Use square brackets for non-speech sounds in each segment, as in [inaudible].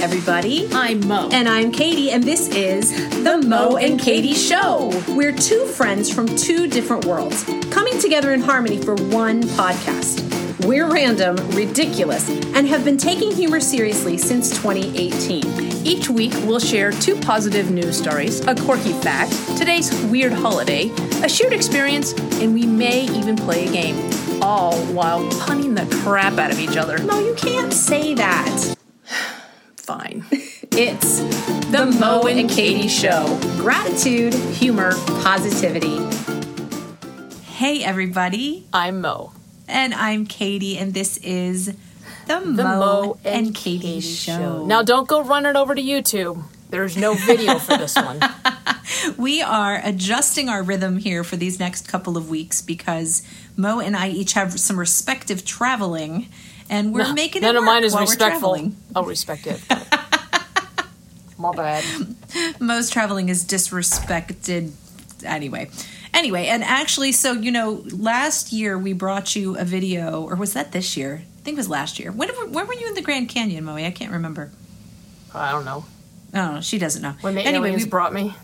everybody. I'm Mo. And I'm Katy, and this is The Mo and Katy Show. We're two friends from two different worlds coming together in harmony for one podcast. We're random, ridiculous, and have been taking humor seriously since 2018. Each week, we'll share two positive news stories, a quirky fact, today's weird holiday, a shared experience, and we may even play a game. All while punning the crap out of each other. No, you can't say that. [sighs] [sighs] [sighs] Fine. It's The Mo and Katy Show. gratitude, humor, positivity. Hey, everybody. I'm Mo. And I'm Katy, and this is the, The Mo, and, Katy, show. Now, don't go running over to YouTube. There's no video for this [laughs] one. we are adjusting our rhythm here for these next couple of weeks because Mo and I each have some respective traveling, and we're making None it of mine is respectful. I'll respect it. [laughs] My bad. Mo's traveling is disrespected. Anyway, anyway, and actually, so you know, last year we brought you a video, or was that this year? I think it was last year. When, when were you in the Grand Canyon, Mo? I can't remember. I don't know. Oh, she doesn't know. When the anyway, aliens we, brought me.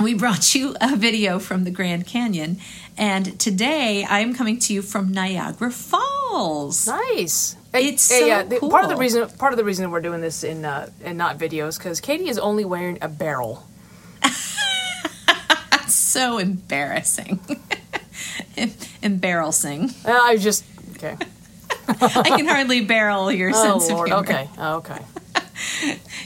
we brought you a video from the Grand Canyon, and today I am coming to you from Niagara Falls. Nice. It's so the- Part of the reason, part of the reason we're doing this in uh, and not videos, because Katy is only wearing a barrel. [laughs] So embarrassing. [laughs] Embarrassing. Uh, I just okay. [laughs] I can hardly barrel your Oh sense Lord. of humor. Okay. Oh, okay.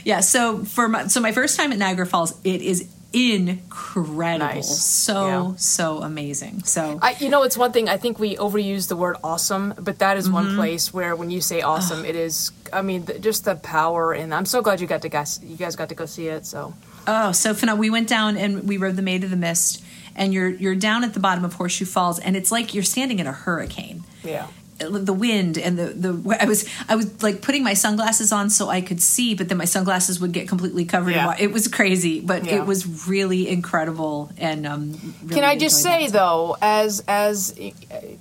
Yeah, so for my so my first time at Niagara Falls, it is incredible. Nice. So Yeah. so amazing. So I, you know, it's one thing. I think we overuse the word awesome, but that is Mm-hmm. one place where when you say awesome, it is. I mean, th- just the power, and I'm so glad you got to guys. You guys got to go see it. So oh, so phenomenal. We went down and we rode the Maid of the Mist, and you're you're down at the bottom of Horseshoe Falls, and it's like you're standing in a hurricane. yeah. The wind and the the I was I was like putting my sunglasses on so I could see, but then my sunglasses would get completely covered. Yeah. It was crazy, but Yeah. it was really incredible. And um, really Can I just say though, as as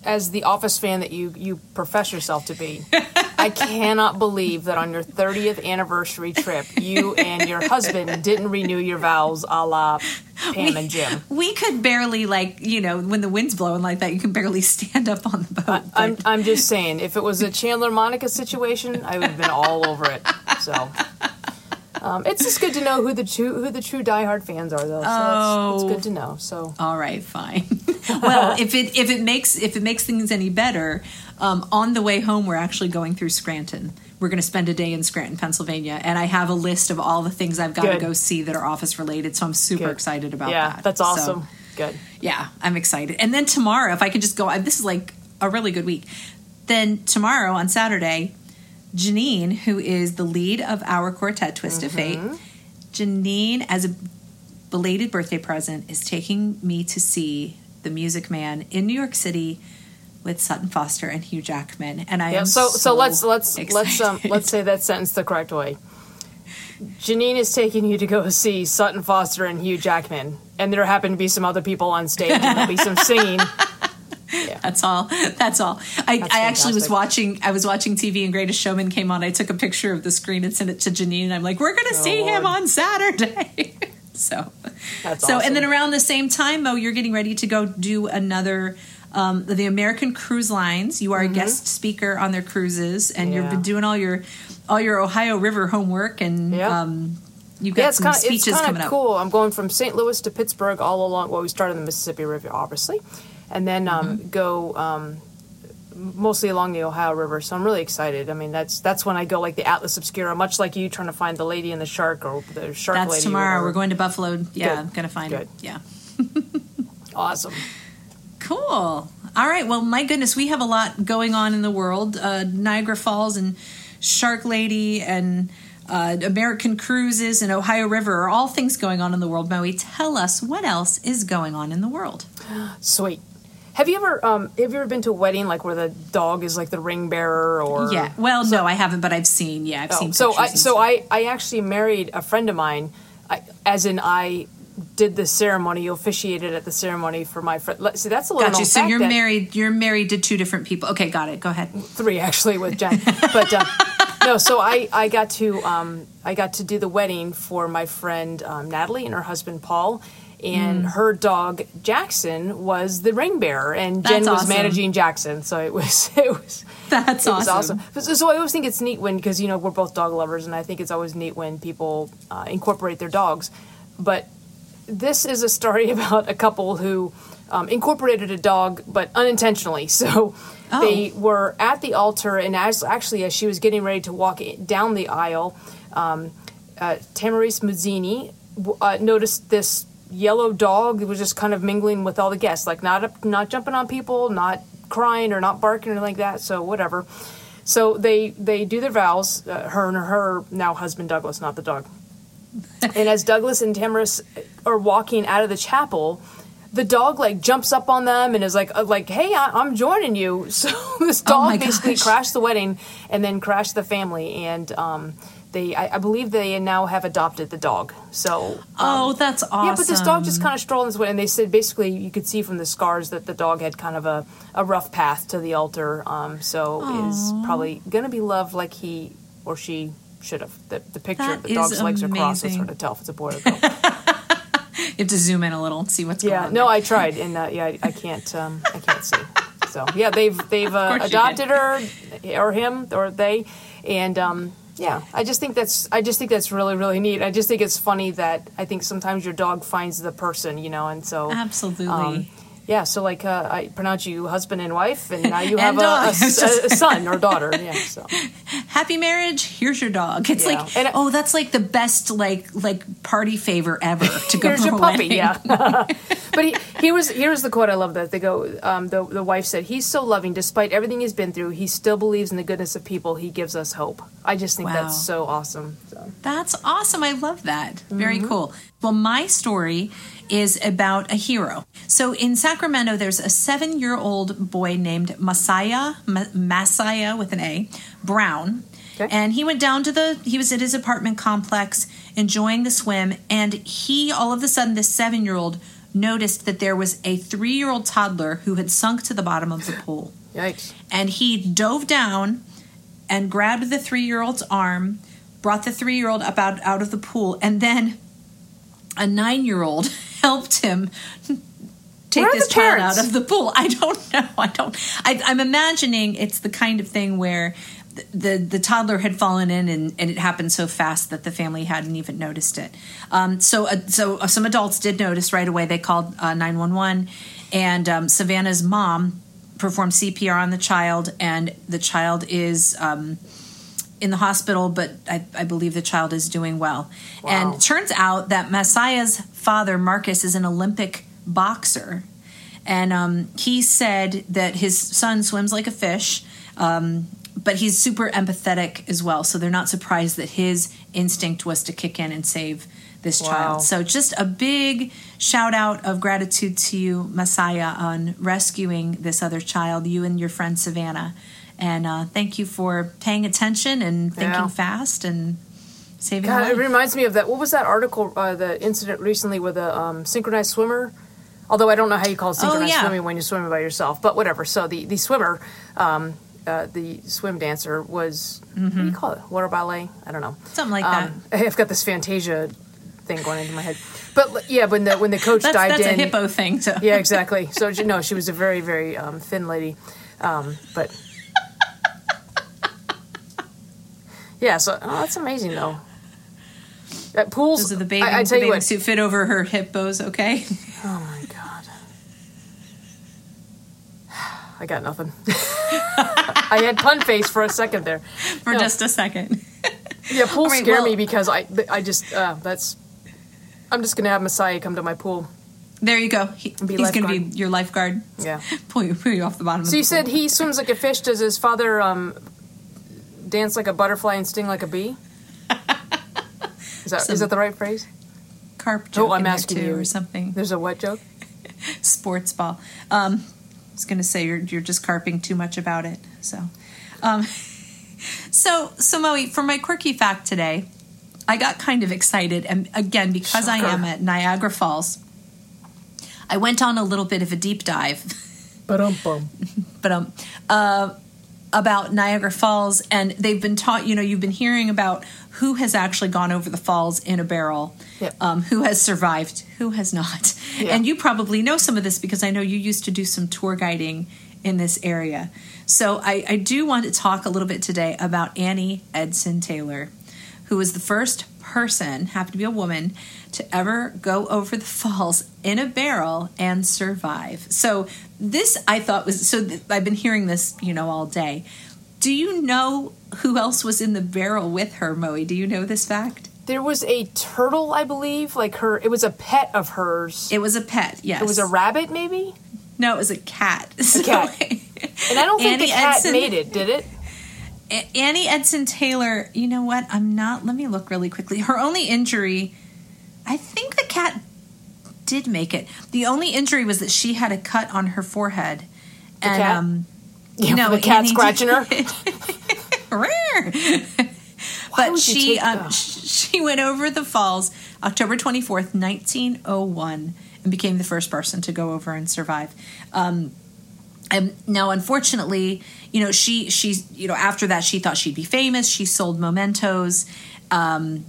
as the Office fan that you you profess yourself to be, [laughs] I cannot believe that on your 30th anniversary trip, you and your husband didn't renew your vows, a la Pam and Jim. we could barely like you know when the wind's blowing like that, you can barely stand up on the boat. I'm I'm just saying, if it was a Chandler Monica situation, I would have been all over it. So. Um, it's just good to know who the true who the true diehard fans are, though. So Oh. it's good to know. So All right, fine. [laughs] well, if it if it makes if it makes things any better, um, on the way home we're actually going through Scranton. We're going to spend a day in Scranton, Pennsylvania, and I have a list of all the things I've got to go see that are office related. So I'm super Good. excited about yeah, that. Yeah, that's So, awesome. Good. yeah, I'm excited. And then tomorrow, if I could just go, I- this is like a really good week. Then tomorrow on Saturday, Janine, who is the lead of our quartet Twist of Fate, Mm-hmm. Janine, as a belated birthday present, is taking me to see The Music Man in New York City with Sutton Foster and Hugh Jackman. And I Yeah. am So so, so let's let's let's um let's say that sentence the correct way. Janine is taking you to go see Sutton Foster and Hugh Jackman, and there happen to be some other people on stage, and there'll be some [laughs] singing. [laughs] That's all. That's all. I, That's I actually was watching. I was watching TV, and Greatest Showman came on. I took a picture of the screen and sent it to Janine. And I'm like, "We're going to see him Oh, on Saturday." [laughs] so, That's so, and then around the same time, Mo, you're getting ready to go do another. Um, the American Cruise Lines. You are a guest speaker on their cruises, and you've Mm-hmm. Been doing all your all your Ohio River homework, and Yeah. um, you've got Yeah, it's some kind of it's speeches coming up. cool. I'm going from St. Louis to Pittsburgh all along. Well, we started in the Mississippi River, obviously, and then um, Mm-hmm. go um, mostly along the Ohio River. So I'm really excited. I mean, that's that's when I go like the Atlas Obscura, much like you trying to find the lady and the shark or the shark lady. That's tomorrow. We're going to Buffalo. Yeah, Good. I'm going to find Good. it. Yeah. [laughs] Awesome. Cool. All right. Well, my goodness, we have a lot going on in the world. Uh, Niagara Falls and Shark Lady and uh, American Cruises and Ohio River are all things going on in the world. Maui, tell us what else is going on in the world. [gasps] Sweet. Have you ever um have you ever been to a wedding like where the dog is like the ring bearer or yeah. Well, no, I haven't, but I've seen. Yeah, I've Oh, seen. so I so stuff. I I actually married a friend of mine, I, as in I did the ceremony, you officiated at the ceremony for my friend. See, that's a little Got you. So you're married. You're married to two different people. Okay, got it. Go ahead. three actually with Jen, but uh, [laughs] no, so I, I got to um, I got to do the wedding for my friend um, Natalie and her husband Paul, and Mm. her dog Jackson was the ring bearer, and Jen That's was awesome. managing Jackson. So it was [laughs] it was That's it was awesome. awesome. So, so I always think it's neat when because you know we're both dog lovers, and I think it's always neat when people uh, incorporate their dogs. But this is a story [laughs] about a couple who um, incorporated a dog, but unintentionally. So Oh. they were at the altar, and as actually as she was getting ready to walk down the aisle, um, uh, Tamaris Muzzini uh, noticed this yellow dog that was just kind of mingling with all the guests, like not up, not jumping on people, not crying or not barking or like that. So whatever. So they they do their vows. Uh, her and her now husband Douglas, not the dog. [laughs] and as Douglas and Tamaris are walking out of the chapel, the dog like jumps up on them and is like uh, like Hey, I- I'm joining you. [laughs] So this Oh dog my basically gosh. crashed the wedding and then crashed the family and. um they, I, I believe they now have adopted the dog. So, oh, that's awesome. yeah, but this dog just kind of strolled this way, and they said basically you could see from the scars that the dog had kind of a, a rough path to the altar. Um, so is probably gonna be loved like he or she should have. The, the picture That of the dog's is legs are crossed. Amazing. hard to tell if it's a boy or a girl. [laughs] You have to zoom in a little and see what's yeah, going on. no. I tried, and uh, yeah, I, I can't. Um, I can't see. So yeah, they've they've uh, adopted her or him or they, and um, yeah, I just think that's I just think that's really really neat. I just think it's funny that I think sometimes your dog finds the person, you know, and so Absolutely. um, yeah, so like uh, I pronounce you husband and wife, and now you [laughs] have a, a a- son or daughter. Yeah, so [laughs] Happy marriage. Here's your dog. It's Yeah. like, And oh, that's like the best like like party favor ever [laughs] to go here's for your a puppy. wedding. Yeah, but he, here was here's the quote I love that they go. Um, the the wife said, "He's so loving, despite everything he's been through. He still believes in the goodness of people. He gives us hope." I just think Wow. that's so awesome. So. That's awesome. I love that. Very Mm-hmm. cool. Well, my story is about a hero. So in Sacramento, there's a seven year old boy named Messiah, Ma- Messiah with an A, Brown. Okay. And he went down to the, he was at his apartment complex enjoying the swim. And he, all of a sudden, this seven year old noticed that there was a three year old toddler who had sunk to the bottom of the pool [sighs] Yikes! and he dove down and grabbed the three year old's arm, brought the three year old up out, out of the pool, and then a nine year old [laughs] helped him take this child parents? out of the pool. [laughs] I don't know. I don't. I, I'm imagining it's the kind of thing where. The, the the toddler had fallen in and, and it happened so fast that the family hadn't even noticed it. Um, so uh, so uh, some adults did notice right away. They called nine one one, and um, Savannah's mom performed CPR on the child, and the child is um, in the hospital, but I, I believe the child is doing well. Wow. And it turns out that Messiah's father, Marcus, is an Olympic boxer. And um, he said that his son swims like a fish, um, but he's super empathetic as well. So they're not surprised that his instinct was to kick in and save this Wow. child. So just a big shout out of gratitude to you, Messiah, on rescuing this other child, you and your friend Savannah. And uh, thank you for paying attention and thinking Yeah. fast and saving God, a it reminds me of that. What was that article? Uh, the incident recently with a um, synchronized swimmer. Although I don't know how you call synchronized Oh, yeah. swimming when you're swimming by yourself, but whatever. So the the swimmer, um, uh, the swim dancer was what do you call it? Water ballet? I don't know. Something like Um, [laughs] I've got this Fantasia thing going into my head. But yeah, when the when the coach that. [laughs] That's, dived that's a in, hippo thing. So. yeah, [laughs] exactly. So no, she was a very very um, thin lady, um, but yeah. So oh, that's amazing though. At pools, Those are the bathing, I, I tell you what. suit fit over her hippos, okay? Oh my god, I got nothing. [laughs] I had pun face for a second there. For No. just a second. Yeah, pools right, scare well- me because I I just uh, that's. I'm just gonna have Messiah come to my pool. There you go. He, he's going to be your lifeguard. Yeah. [laughs] Pull you, pull you off the bottom of So you said he swims like a fish. Does his father um, dance like a butterfly and sting like a bee? [laughs] Is that, is that the right phrase? carp joke Oh, I'm in there asking too, you. or something. There's a what joke? [laughs] Sports ball. Um, I was going to say you're you're just carping too much about it. So, um, [laughs] so so Mo, for my quirky fact today, I got kind of excited, and again because I am at Niagara Falls, I went on a little bit of a deep dive. But um uh about Niagara Falls, and they've been taught. You know, you've been hearing about who has actually gone over the falls in a barrel, Yep. um, who has survived, who has not, Yeah. and you probably know some of this because I know you used to do some tour guiding in this area. So I, I do want to talk a little bit today about Annie Edson Taylor, who was the first person, happened to be a woman, to ever go over the falls in a barrel and survive. So this I thought was so. Th- I've been hearing this, you know, all day. Do you know who else was in the barrel with her, Mo? Do you know this fact? There was a turtle, I believe, like her. It was a pet of hers. It was a pet. Yes, It was a rabbit, maybe. no, it was a cat. [laughs] A cat. [laughs] And I don't think the cat Edson- made it, did it? Annie Edson Taylor, you know what? I'm not. Let me look really quickly. Her only injury, I think the cat did make it. The only injury was that she had a cut on her forehead. and cat? um Yeah, no, the cat Annie scratching her. [laughs] Rare. but she um, she went over the falls October 24th, 1901 and became the first person to go over and survive. Um and now unfortunately, you know, she she's you know, after that she thought she'd be famous. She sold mementos. Um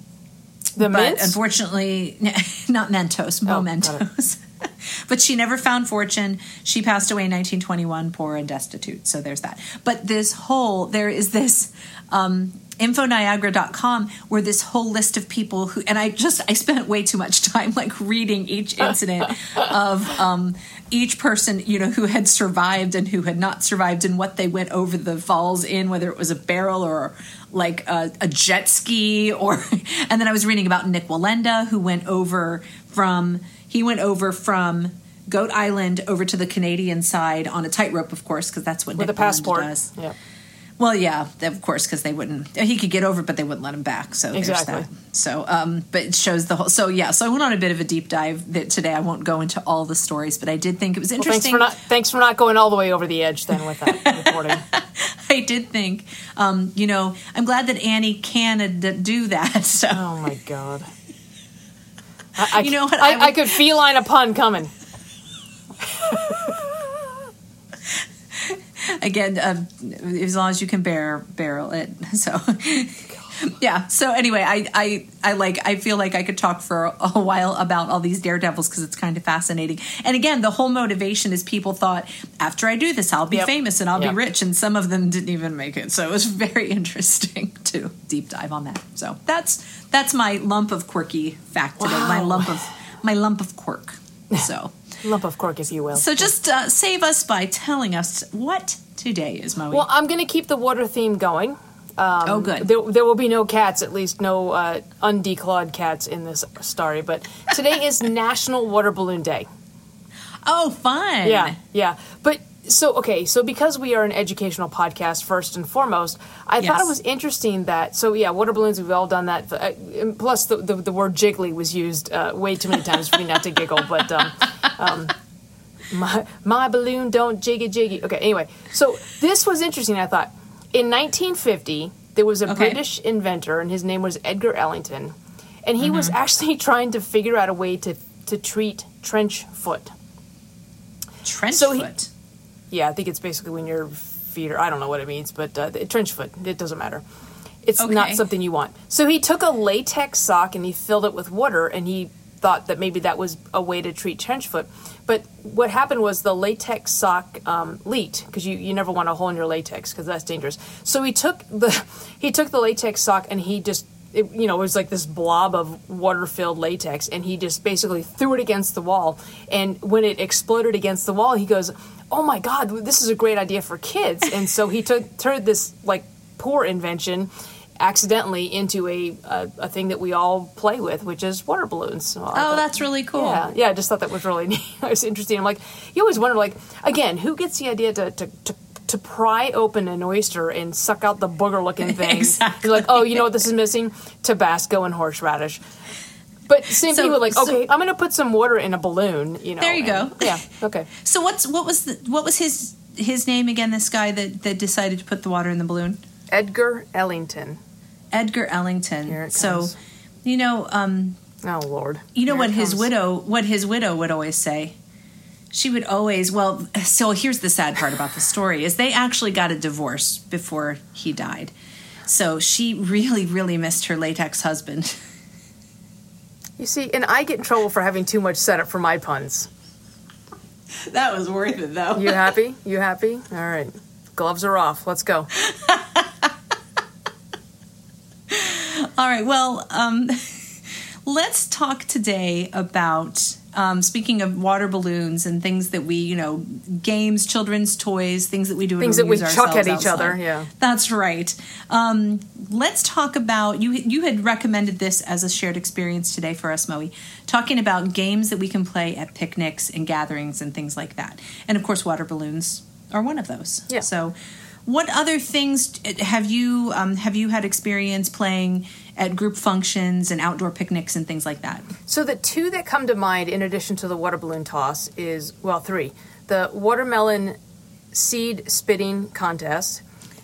The but mints. unfortunately, [laughs] not Mentos, Oh. Mementos. [laughs] but she never found fortune. She passed away in 1921, poor and destitute. So there's that. But this whole, there is this um, infoniagara.com where this whole list of people who, and I just, I spent way too much time like reading each incident of um, each person, you know, who had survived and who had not survived and what they went over the falls in, whether it was a barrel or like a, a jet ski or [laughs] and then I was reading about Nik Wallenda who went over from he went over from Goat Island over to the Canadian side on a tightrope, of course, because that's what with Nik a passport. Wallenda does. Yeah. Well, yeah, of course, because they wouldn't. He could get over, but they wouldn't let him back. So Exactly. there's that. So, um, but it shows the whole. So yeah, so I went on a bit of a deep dive that today. I won't go into all the stories, but I did think it was Well, thanks interesting. for not thanks for not going all the way over the edge then with that [laughs] reporting. I did think, um, you know, I'm glad that Annie can do that. [laughs] So Oh my god. I, I, You know what, I, I I, could feline a pun coming. [laughs] again, uh, as long as you can bear barrel it. [laughs] So, yeah. So anyway, I, I, I like. I feel like I could talk for a, while about all these daredevils because it's kind of fascinating. And again, the whole motivation is people thought after I do this, I'll be Yep. famous and I'll Yep. be rich, and some of them didn't even make it. So it was [laughs] very interesting to deep dive on that. So that's that's my lump of quirky fact today. My lump of my lump of quirk. So. [laughs] Lump of cork, if you will. So just uh, save us by telling us what today is, Mo. well, I'm going to keep the water theme going. oh, good. There, there will be no cats, at least no uh, undeclawed cats in this story. But today is [laughs] National Water Balloon Day. oh, fun. Yeah, yeah. But so okay, so because we are an educational podcast first and foremost, I thought it was interesting that so yeah, water balloons. We've all done that. Uh, plus, the, the the word jiggly was used uh, way too many times for me not to giggle. But um, um, my my balloon don't jiggy jiggy. Okay, anyway, so this was interesting. I thought in 1950 there was a Okay. British inventor, and his name was Edgar Ellington, and he Mm-hmm. was actually [laughs] trying to figure out a way to to treat trench foot. Trench So he- foot. Yeah, I think it's basically when your feet are, I don't know what it means, but uh, trench foot, it doesn't matter. It's not something you want. So he took a latex sock and he filled it with water and he thought that maybe that was a way to treat trench foot. But what happened was the latex sock um, leaked because you, you never want a hole in your latex because that's dangerous. So he took the [laughs] he took the latex sock and he just it, you know, it was like this blob of water-filled latex, and he just basically threw it against the wall. And when it exploded against the wall, he goes, "Oh my God, this is a great idea for kids!" And so he took turned this like poor invention accidentally into a, a a thing that we all play with, which is water balloons. So Oh, thought- that's really cool. yeah, yeah. I just thought that was really [laughs] neat. it was interesting. I'm like, you always wonder, like, again, who gets the idea to to, to, to pry open an oyster and suck out the booger-looking [laughs] thing? Exactly. You're like, oh, you know what this is missing? Tabasco and horseradish. But same So- people like, so- okay, I'm going to put some water in a balloon. You know. There you and- go. Yeah. Okay. So what's what was the what was his his name again? This guy that that decided to put the water in the balloon. Edgar Ellington. Edgar Ellington. Here it so, you know, um, Oh Lord. you know Here what his widow what his widow would always say. she would always well so here's the sad part about the story is they actually got a divorce before he died so she really really missed her latex husband [laughs] You see, and I get in trouble for having too much setup for my puns. that was worth it though You [laughs] happy? You happy? All right. Gloves are off. Let's go. [laughs] all right well um [laughs] let's talk today about um, speaking of water balloons and things that we, you know, games, children's toys, things that we do, Things that we chuck at each other, yeah. that's right. Um, let's talk about you. You had recommended this as a shared experience today for us, Mo, talking about games that we can play at picnics and gatherings and things like that. And of course, water balloons are one of those. Yeah. So, what other things have you um, have you had experience playing at group functions and outdoor picnics and things like that? So the two that come to mind, in addition to the water balloon toss, is well, three: the watermelon seed spitting contest,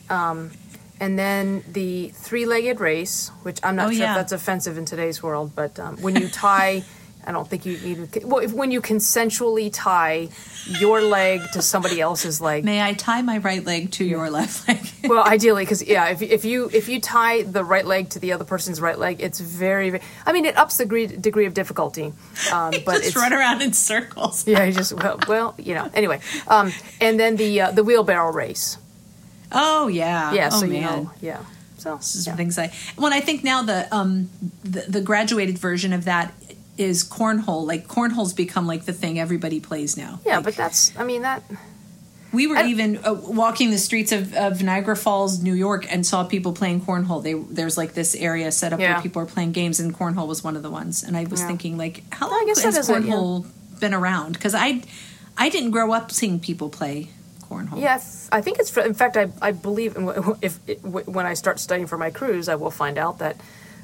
um, and then the three-legged race, which I'm not Oh, sure yeah. if that's offensive in today's world, but um, when you tie. [laughs] I don't think you even well if, when you consensually tie your leg to somebody else's leg. May I tie my right leg to your left leg? [laughs] Well, ideally, because yeah, if, if you if you tie the right leg to the other person's right leg, it's very. very I mean, it ups the degree, degree of difficulty, um, [laughs] but Just it's run around in circles. yeah, you just well, well, you know. Anyway, um, and then the uh, the wheelbarrow race. Oh yeah. Yeah, Oh so man. you know, yeah. So yeah. things I when I think now the um the, the graduated version of that is cornhole. Like cornhole's become like the thing everybody plays now. yeah, Like, but that's I mean that we were even uh, walking the streets of, of Niagara Falls, New York, and saw people playing cornhole. They there's like this area set up Yeah. where people are playing games, and cornhole was one of the ones. And I was Yeah. thinking, like, how long has a- yeah. cornhole been around? Because I I didn't grow up seeing people play cornhole. Yes, I think it's in fact I I believe wh- [laughs] if when I start studying for my cruise, I will find out that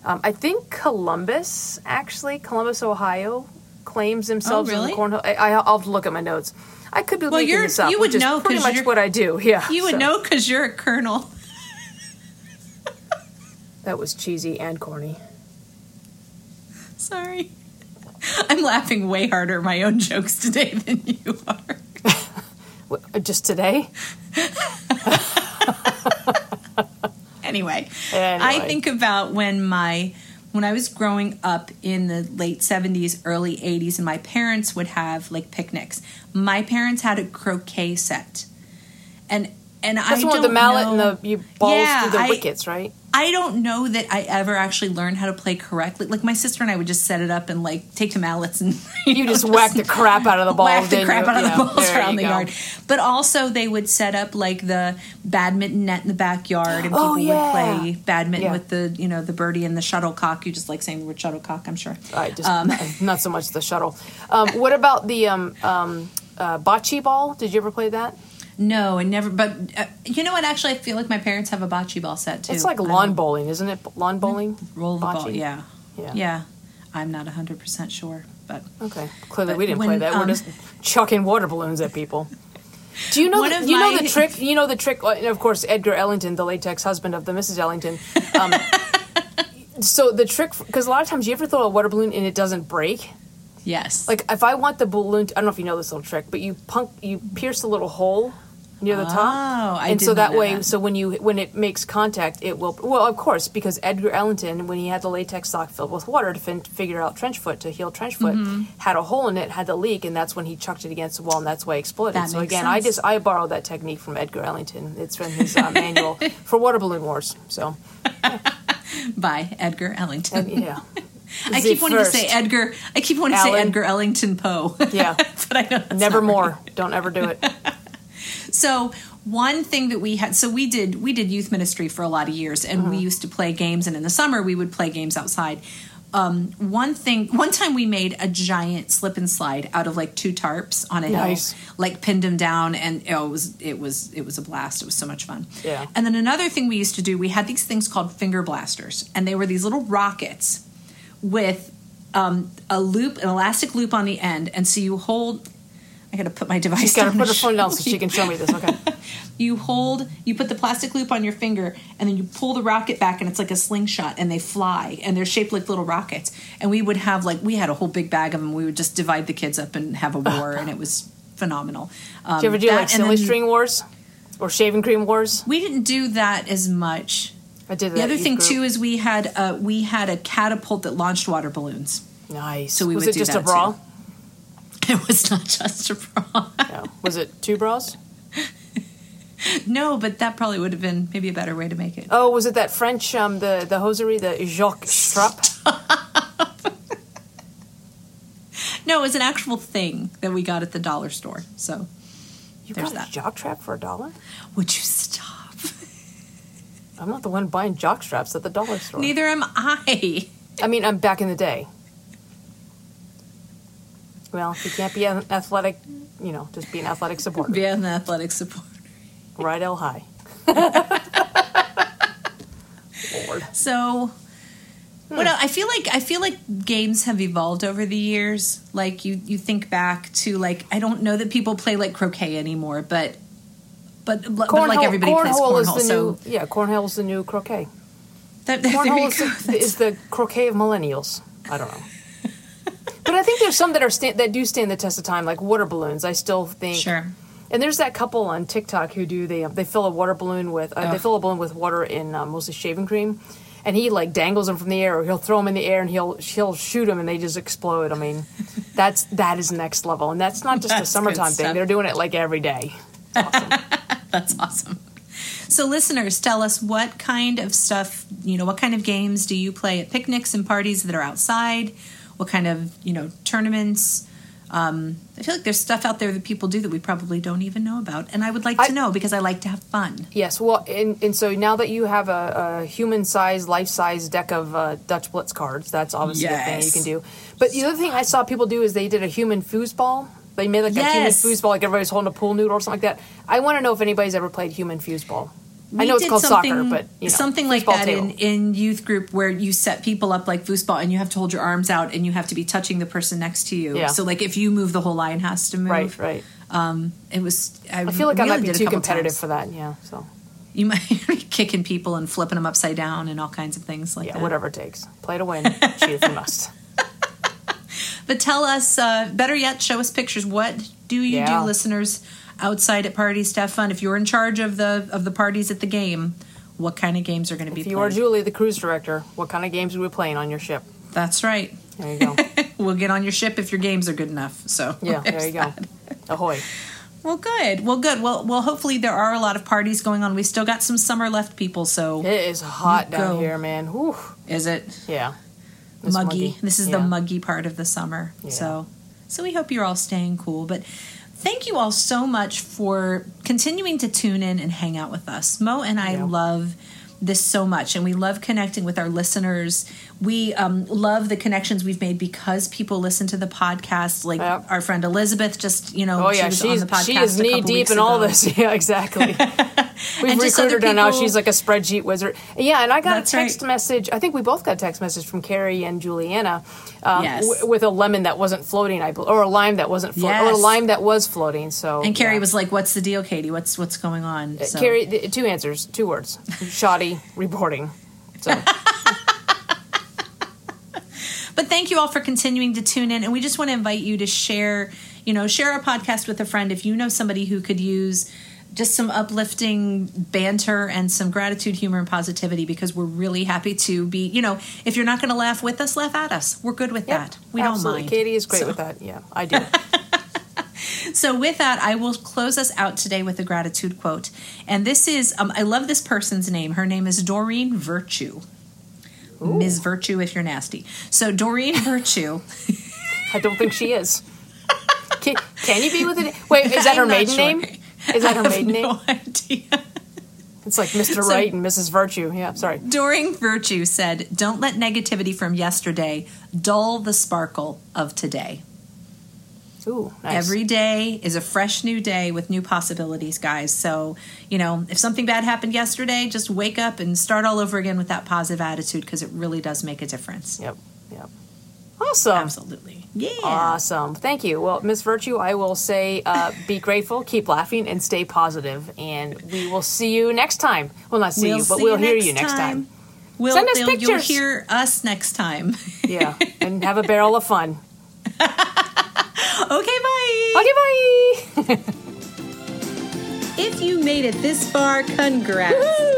um, I think Columbus actually Columbus, Ohio, claims themselves oh, really? as a cornhole. I, I, I'll look at my notes. I could be Well, making this up, you would which is know much what I do. Yeah, You would so- know because you're a colonel. [laughs] That was cheesy and corny. Sorry. I'm laughing way harder at my own jokes today than you are. [laughs] Just today. [laughs] Anyway, Anyway. I think about when my when I was growing up in the late 70s, early 80s and my parents would have like picnics. My parents had a croquet set. And and I That's the one with the mallet know, and the you balls Yeah, through the I- wickets, right? I don't know that I ever actually learned how to play correctly. Like my sister and I would just set it up and like take the mallets and [laughs] You know, just whack the crap out of the balls. whack the crap you? out of the balls around the go. yard. But also they would set up like the badminton net in the backyard and [gasps] people Oh, yeah. would play badminton Yeah. with the you know the birdie and the shuttlecock. You just like saying the word shuttlecock, I'm sure. I just Um, [laughs] not so much the shuttle. Um, what about the um, um, uh, bocce ball? Did you ever play that? No, I never. But uh, you know what? Actually, I feel like my parents have a bocce ball set too. It's like lawn bowling, isn't it? Lawn bowling. roll the ball. Yeah. Yeah. yeah, I'm not 100 percent sure, but Okay. Clearly, But we didn't when, play that. We're um, just chucking water balloons at people. Do you know? One The, you know the trick. You know the trick. uh, And of course, Edgar Ellington, the latex husband of the Mrs. Ellington. Um, [laughs] so the trick, because a lot of times you ever throw a water balloon and it doesn't break. yes, Like if I want the balloon, to, I don't know if you know this little trick, but you punk, you pierce a little hole near the top, Oh, I and so that way, that. so when you when it makes contact, it will. Well, of course, because Edgar Ellington, when he had the latex sock filled with water to fin- figure out trench foot to heal trench foot, Mm-hmm. had a hole in it, had the leak, and that's when he chucked it against the wall, and that's why it exploded. That so again, I just I borrowed that technique from Edgar Ellington. It's from his uh, manual [laughs] for water balloon wars. So [laughs] by Edgar Ellington. and, yeah, [laughs] I keep wanting first. to say Edgar. I keep wanting to say Edgar Ellington Poe. Yeah. but I know that's never more. right. Don't ever do it. So one thing that we had, so we did we did youth ministry for a lot of years, and Mm-hmm. we used to play games, and in the summer we would play games outside. Um, one thing, one time we made a giant slip and slide out of like two tarps on a Nice. hill, like pinned them down, and oh, it was it was it was a blast. It was so much fun. Yeah. And then another thing we used to do, we had these things called finger blasters, and they were these little rockets with um, a loop, an elastic loop on the end, and so you hold. I got to put my device. She's got to put her phone down so she can show me this. Okay. [laughs] You hold, you put the plastic loop on your finger, and then you pull the rocket back, and it's like a slingshot, and they fly, and they're shaped like little rockets. And we would have like we had a whole big bag of them. We would just divide the kids up and have a [laughs] war, and it was phenomenal. Um, Did you ever do that like silly then- string wars or shaving cream wars? We didn't do that as much. I did. The other thing too is we had uh, we had a catapult that launched water balloons. nice. so we was would it do just that, a bra? too. [laughs] It was not just a bra. No. Was it two bras? [laughs] no, but that probably would have been maybe a better way to make it. Oh, was it that French um the the hosiery the Jacques Strap? [laughs] No, it was an actual thing that we got at the dollar store. So You There's got a that. jock strap for a dollar? would you stop? I'm not the one buying jock straps at the dollar store. Neither am I. I mean, I'm back in the day. Well, you can't be an athletic, you know, just be an athletic supporter. Be an athletic support. Ride L high. Lord. So what else? I feel like I feel like games have evolved over the years. Like you you think back to like I don't know that people play like croquet anymore, but but, but like everybody plays cornhole is the So new yeah, cornhole is the new croquet. that, [laughs] there you Cornhole is the, is the croquet of millennials. I don't know. But I think there's some that are sta- that do stand the test of time, like water balloons. I still think Sure. And there's that couple on TikTok who do they they fill a water balloon with uh, they fill a balloon with water in uh, mostly shaving cream, and he like dangles them from the air, or he'll throw them in the air and he'll he'll shoot them and they just explode. I mean, [laughs] that's that is next level, and that's not just a summertime thing. They're doing it like every day. [laughs] That's awesome. So, listeners, tell us what kind of stuff, you know, what kind of games do you play at picnics and parties that are outside? What kind of, you know, tournaments? Um, I feel like there's stuff out there that people do that we probably don't even know about. And I would like to know because I like to have fun. Yes, well, and, and so now that you have a, a human-sized, life-size deck of uh, Dutch Blitz cards, that's obviously a thing you can do. But the other thing I saw people do is they did a human foosball. They made like a human Yes. foosball, like everybody's holding a pool noodle or something like that. I want to know if anybody's ever played human foosball. I know it's called soccer, but you know, something like that in, table. in youth group where you set people up like foosball and you have to hold your arms out and you have to be touching the person next to you. Yeah. So like if you move, the whole line has to move. Right, right. Um, it was. I, I feel like I might be too competitive times. for that. Yeah, so You might [laughs] be kicking people and flipping them upside down and all kinds of things like that. yeah, that. whatever it takes. Play to win, cheat if you must. But tell us, uh, better yet, show us pictures. What do you Yeah. do, listeners, outside at parties to have fun? If you're in charge of the of the parties at the game, what kind of games are going to be If you played? are Julie, the cruise director, what kind of games are we playing on your ship? That's right. There you go. [laughs] We'll get on your ship if your games are good enough. So Yeah, [laughs] there you go. Ahoy. Well, good. Well, good. Well, well. Hopefully, there are a lot of parties going on. We still got some summer left, people. So, It is hot down Go. here, man. Whew. is it Yeah. It's muggy? This is the muggy part of the summer. Yeah. So, so we hope you're all staying cool. But thank you all so much for continuing to tune in and hang out with us. Mo and I Yeah. love this so much, and we love connecting with our listeners. We um, love the connections we've made because people listen to the podcast. Like Yep. our friend Elizabeth, just you know, Oh she yeah, was she's on the podcast she is knee deep in all this. [laughs] Yeah, exactly. [laughs] We've And recruited her now. She's like a spreadsheet wizard. Yeah, and I got a text right. message. I think we both got a text message from Carrie and Juliana um, Yes. w- with a lemon that wasn't floating, I bel or a lime that wasn't floating, or a lime that was floating. So And Carrie yeah. was like, "What's the deal, Katy? What's what's going on?" So- Carrie. th- Two answers, two words: [laughs] shoddy reporting. So But thank you all for continuing to tune in, and we just want to invite you to share, you know, share our podcast with a friend if you know somebody who could use just some uplifting banter and some gratitude, humor, and positivity. Because we're really happy to be, you know, if you're not going to laugh with us, laugh at us. We're good with Yep, that. We absolutely. don't mind. Katy is great So- with that. Yeah, I do. [laughs] So, with that, I will close us out today with a gratitude quote. And this is, um, I love this person's name. Her name is Doreen Virtue. Ms. Virtue, if you're nasty. So, Doreen Virtue. [laughs] I don't think she is. Can, can you be with it? Wait, is that her maiden sure. name? Is that her I have maiden name? no idea. It's like Mr. So- Right and Mrs. Virtue. Yeah, sorry. Doreen Virtue said, Don't let negativity from yesterday dull the sparkle of today. Ooh, nice. Every day is a fresh new day with new possibilities, guys. So, you know, if something bad happened yesterday, just wake up and start all over again with that positive attitude because it really does make a difference. Yep, yep. Awesome. Absolutely. Yeah. Awesome. Thank you. Well, Miss Virtue, I will say uh, be grateful, keep laughing, and stay positive. And we will see you next time. Well, not see We'll you, but see we'll you hear next you next time. We'll, Send us you'll- You'll hear us next time. Yeah, and have a barrel of fun. [laughs] [laughs] okay, bye. Okay, bye. If you made it this far, congrats.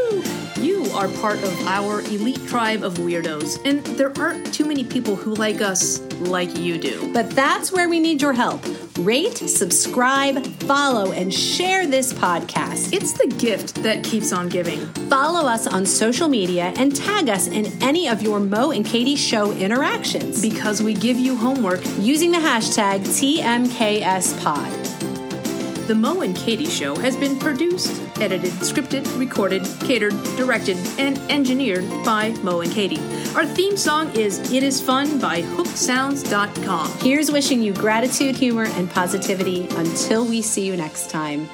You are part of our elite tribe of weirdos, and there aren't too many people who like us like you do. But that's where we need your help. Rate, subscribe, follow, and share this podcast. It's the gift that keeps on giving. Follow us on social media and tag us in any of your Mo and Katy show interactions Because we give you homework, using the hashtag TMKSPod. The Mo and Katy Show has been produced, edited, scripted, recorded, catered, directed, and engineered by Mo and Katy. Our theme song is It Is Fun by HookSounds.com. Here's wishing you gratitude, humor, and positivity until we see you next time.